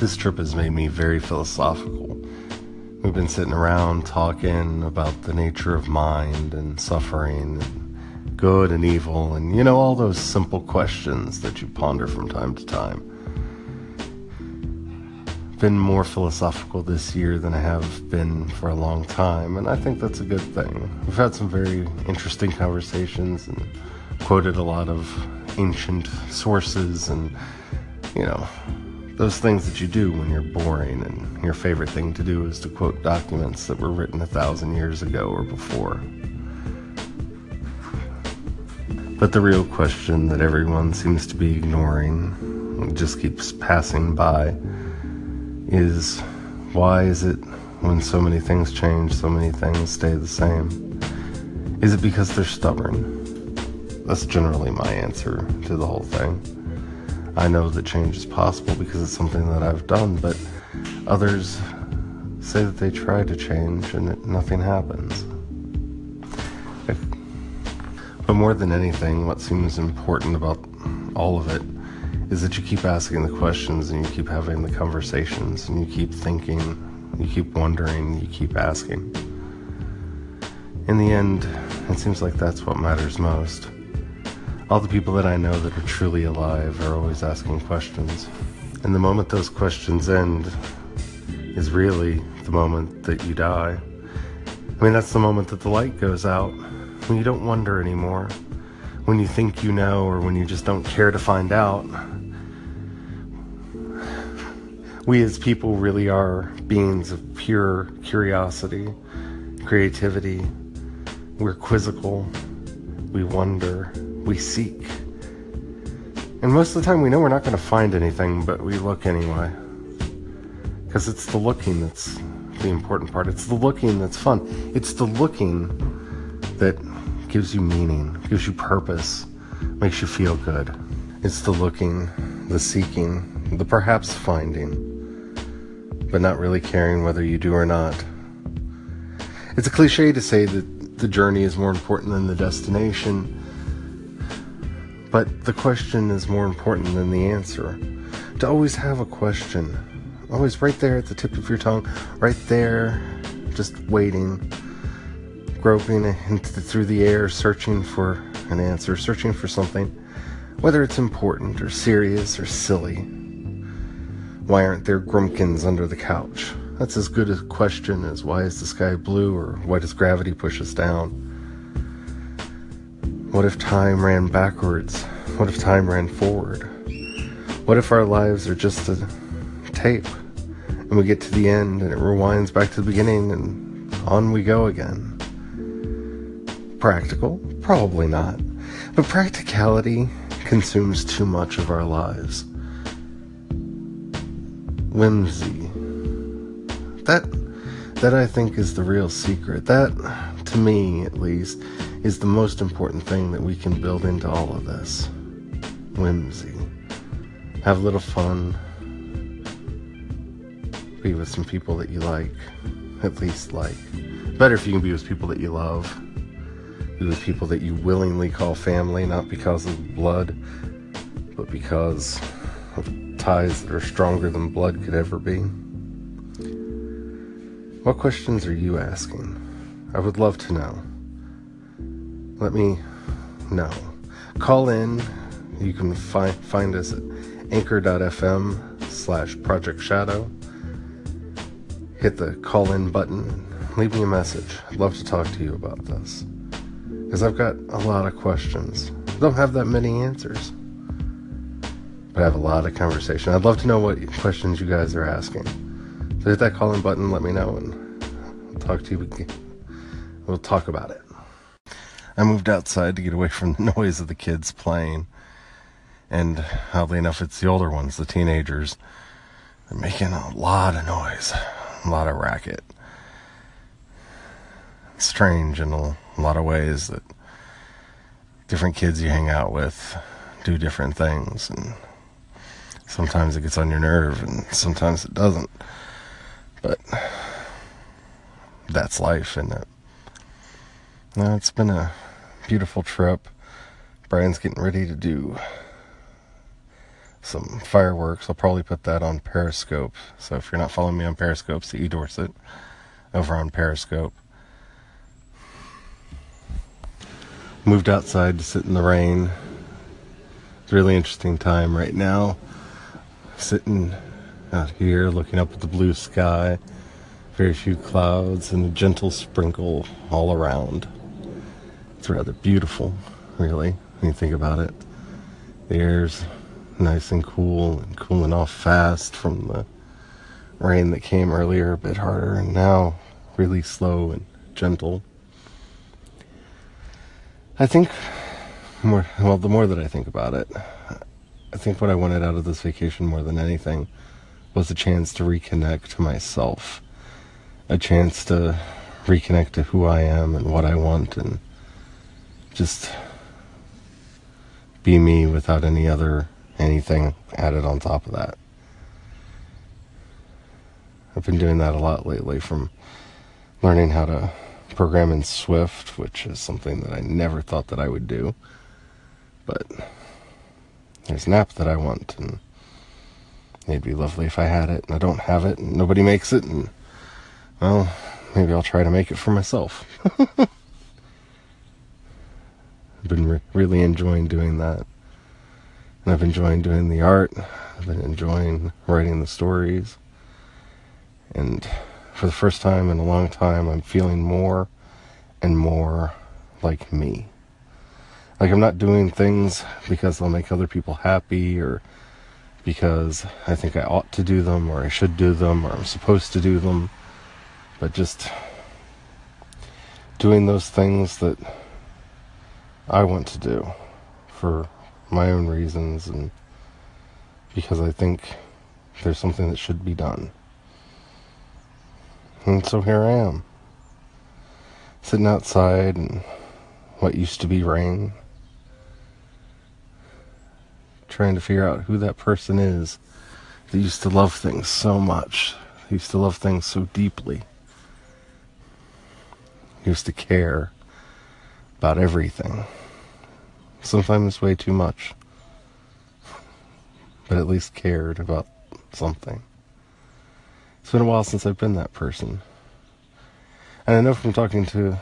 This trip has made me very philosophical. We've been sitting around talking about the nature of mind and suffering and good and evil and, you know, all those simple questions that you ponder from time to time. Been more philosophical this year than I have been for a long time, and I think that's a good thing. We've had some very interesting conversations and quoted a lot of ancient sources and, you know, those things that you do when you're boring and your favorite thing to do is to quote documents that were written a thousand years ago or before. But the real question that everyone seems to be ignoring, and just keeps passing by, is why is it when so many things change, so many things stay the same? Is it because they're stubborn? That's generally my answer to the whole thing. I know that change is possible because it's something that I've done, but others say that they try to change and nothing happens. But more than anything, what seems important about all of it is that you keep asking the questions and you keep having the conversations and you keep thinking, you keep wondering, you keep asking. In the end, it seems like that's what matters most. All the people that I know that are truly alive are always asking questions. And the moment those questions end is really the moment that you die. I mean, that's the moment that the light goes out, when you don't wonder anymore, when you think you know, or when you just don't care to find out. We as people really are beings of pure curiosity, creativity. We're quizzical, we wonder, we seek. And most of the time, we know we're not going to find anything, but we look anyway. Because it's the looking that's the important part. It's the looking that's fun. It's the looking that gives you meaning, gives you purpose, makes you feel good. It's the looking, the seeking, the perhaps finding, but not really caring whether you do or not. It's a cliche to say that the journey is more important than the destination but the question is more important than the answer. To always have a question, always right there at the tip of your tongue, right there, just waiting, groping through the air, searching for an answer, searching for something, whether it's important or serious or silly. Why aren't there grumpkins under the couch? That's as good a question as why is the sky blue or why does gravity push us down? What if time ran backwards? What if time ran forward? What if our lives are just a tape and we get to the end and it rewinds back to the beginning and on we go again? Practical? Probably not. But practicality consumes too much of our lives. Whimsy. That that I think is the real secret. That to me at least is the most important thing that we can build into all of this whimsy. Have a little fun. Be with some people that you like, at least like. Better if you can be with people that you love. Be with people that you willingly call family, not because of blood, but because of ties that are stronger than blood could ever be. What questions are you asking? I would love to know. Let me know. Call in. You can find find us at anchor.fm slash project shadow. Hit the call in button. Leave me a message. I'd love to talk to you about this. Because I've got a lot of questions. I don't have that many answers. But I have a lot of conversation. I'd love to know what questions you guys are asking. So hit that call in button, let me know, and I'll talk to you. We'll talk about it. I moved outside to get away from the noise of the kids playing. And oddly enough, it's the older ones, the teenagers. They're making a lot of noise, a lot of racket. It's strange in a lot of ways that different kids you hang out with do different things. And sometimes it gets on your nerve, and sometimes it doesn't. But that's life, isn't it? No, it's been a beautiful trip. Brian's getting ready to do some fireworks. I'll probably put that on Periscope. So if you're not following me on Periscope, see Dorset over on Periscope. Moved outside to sit in the rain. It's a really interesting time right now. Sitting out here looking up at the blue sky, very few clouds, and a gentle sprinkle all around. Rather beautiful, really, when you think about it. The air's nice and cool and cooling off fast from the rain that came earlier, a bit harder, and now really slow and gentle. I think more, well, the more that I think about it, I think what I wanted out of this vacation more than anything was a chance to reconnect to myself, a chance to reconnect to who I am and what I want, and just be me without any other anything added on top of that. I've been doing that a lot lately from learning how to program in Swift, which is something that I never thought that I would do. But there's an app that I want, and it'd be lovely if I had it, and I don't have it, and nobody makes it, and well, maybe I'll try to make it for myself. I've been re- really enjoying doing that. And I've been enjoying doing the art. I've been enjoying writing the stories. And for the first time in a long time, I'm feeling more and more like me. Like I'm not doing things because they'll make other people happy or because I think I ought to do them or I should do them or I'm supposed to do them, but just doing those things that I want to do for my own reasons and because I think there's something that should be done. And so here I am, sitting outside in what used to be rain, trying to figure out who that person is that used to love things so much, used to love things so deeply, used to care about everything. Sometimes way too much. But at least cared about something. It's been a while since I've been that person. And I know from talking to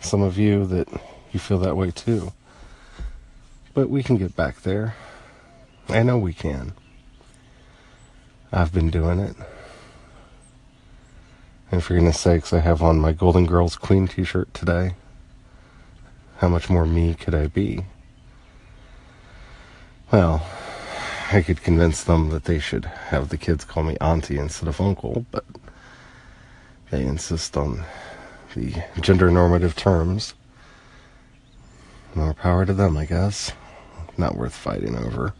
some of you that you feel that way too. But we can get back there. I know we can. I've been doing it. And for goodness sakes, I have on my Golden Girls Queen t shirt today. How much more me could I be? Well, I could convince them that they should have the kids call me auntie instead of uncle, but they insist on the gender normative terms. More power to them, I guess. Not worth fighting over.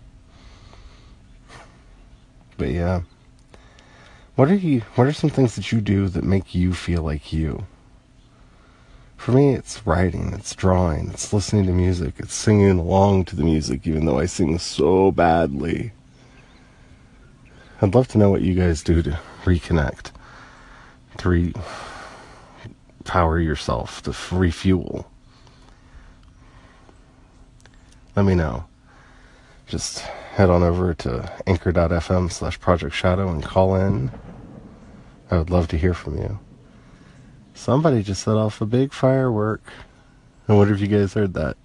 But yeah. What are you what are some things that you do that make you feel like you? For me, it's writing, it's drawing, it's listening to music, it's singing along to the music, even though I sing so badly. I'd love to know what you guys do to reconnect, to re power yourself, to refuel. Let me know. Just head on over to anchor.fm slash project shadow and call in. I would love to hear from you. Somebody just set off a big firework. I wonder if you guys heard that.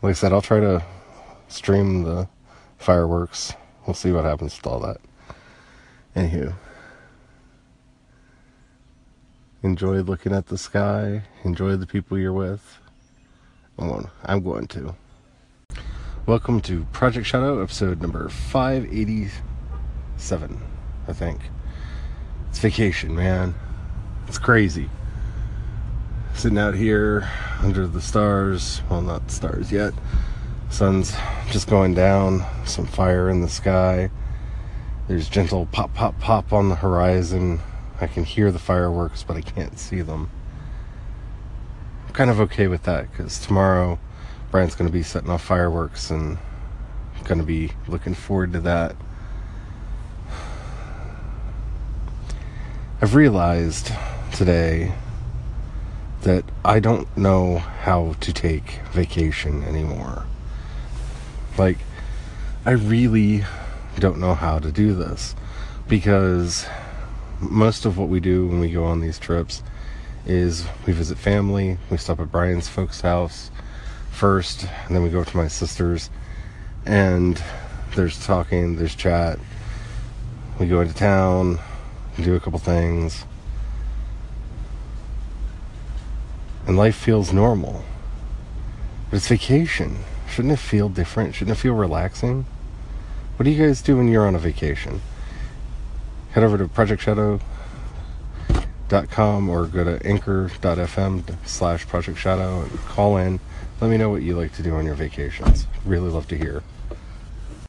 Like I said, I'll try to stream the fireworks. We'll see what happens with all that. Anywho, enjoy looking at the sky. Enjoy the people you're with. I'm going, I'm going to. Welcome to Project Shadow, episode number 587, I think. It's vacation, man. It's crazy. Sitting out here under the stars. Well, not stars yet. Sun's just going down. Some fire in the sky. There's gentle pop, pop, pop on the horizon. I can hear the fireworks, but I can't see them. I'm kind of okay with that because tomorrow Brian's going to be setting off fireworks and I'm going to be looking forward to that. I've realized today that I don't know how to take vacation anymore. Like, I really don't know how to do this because most of what we do when we go on these trips is we visit family, we stop at Brian's folks' house first, and then we go to my sister's, and there's talking, there's chat. We go into town, do a couple things, and life feels normal. But it's vacation. Shouldn't it feel different? Shouldn't it feel relaxing? What do you guys do when you're on a vacation? Head over to projectshadow.com or go to anchor.fm slash project shadow and call in. Let me know what you like to do on your vacations. Really love to hear.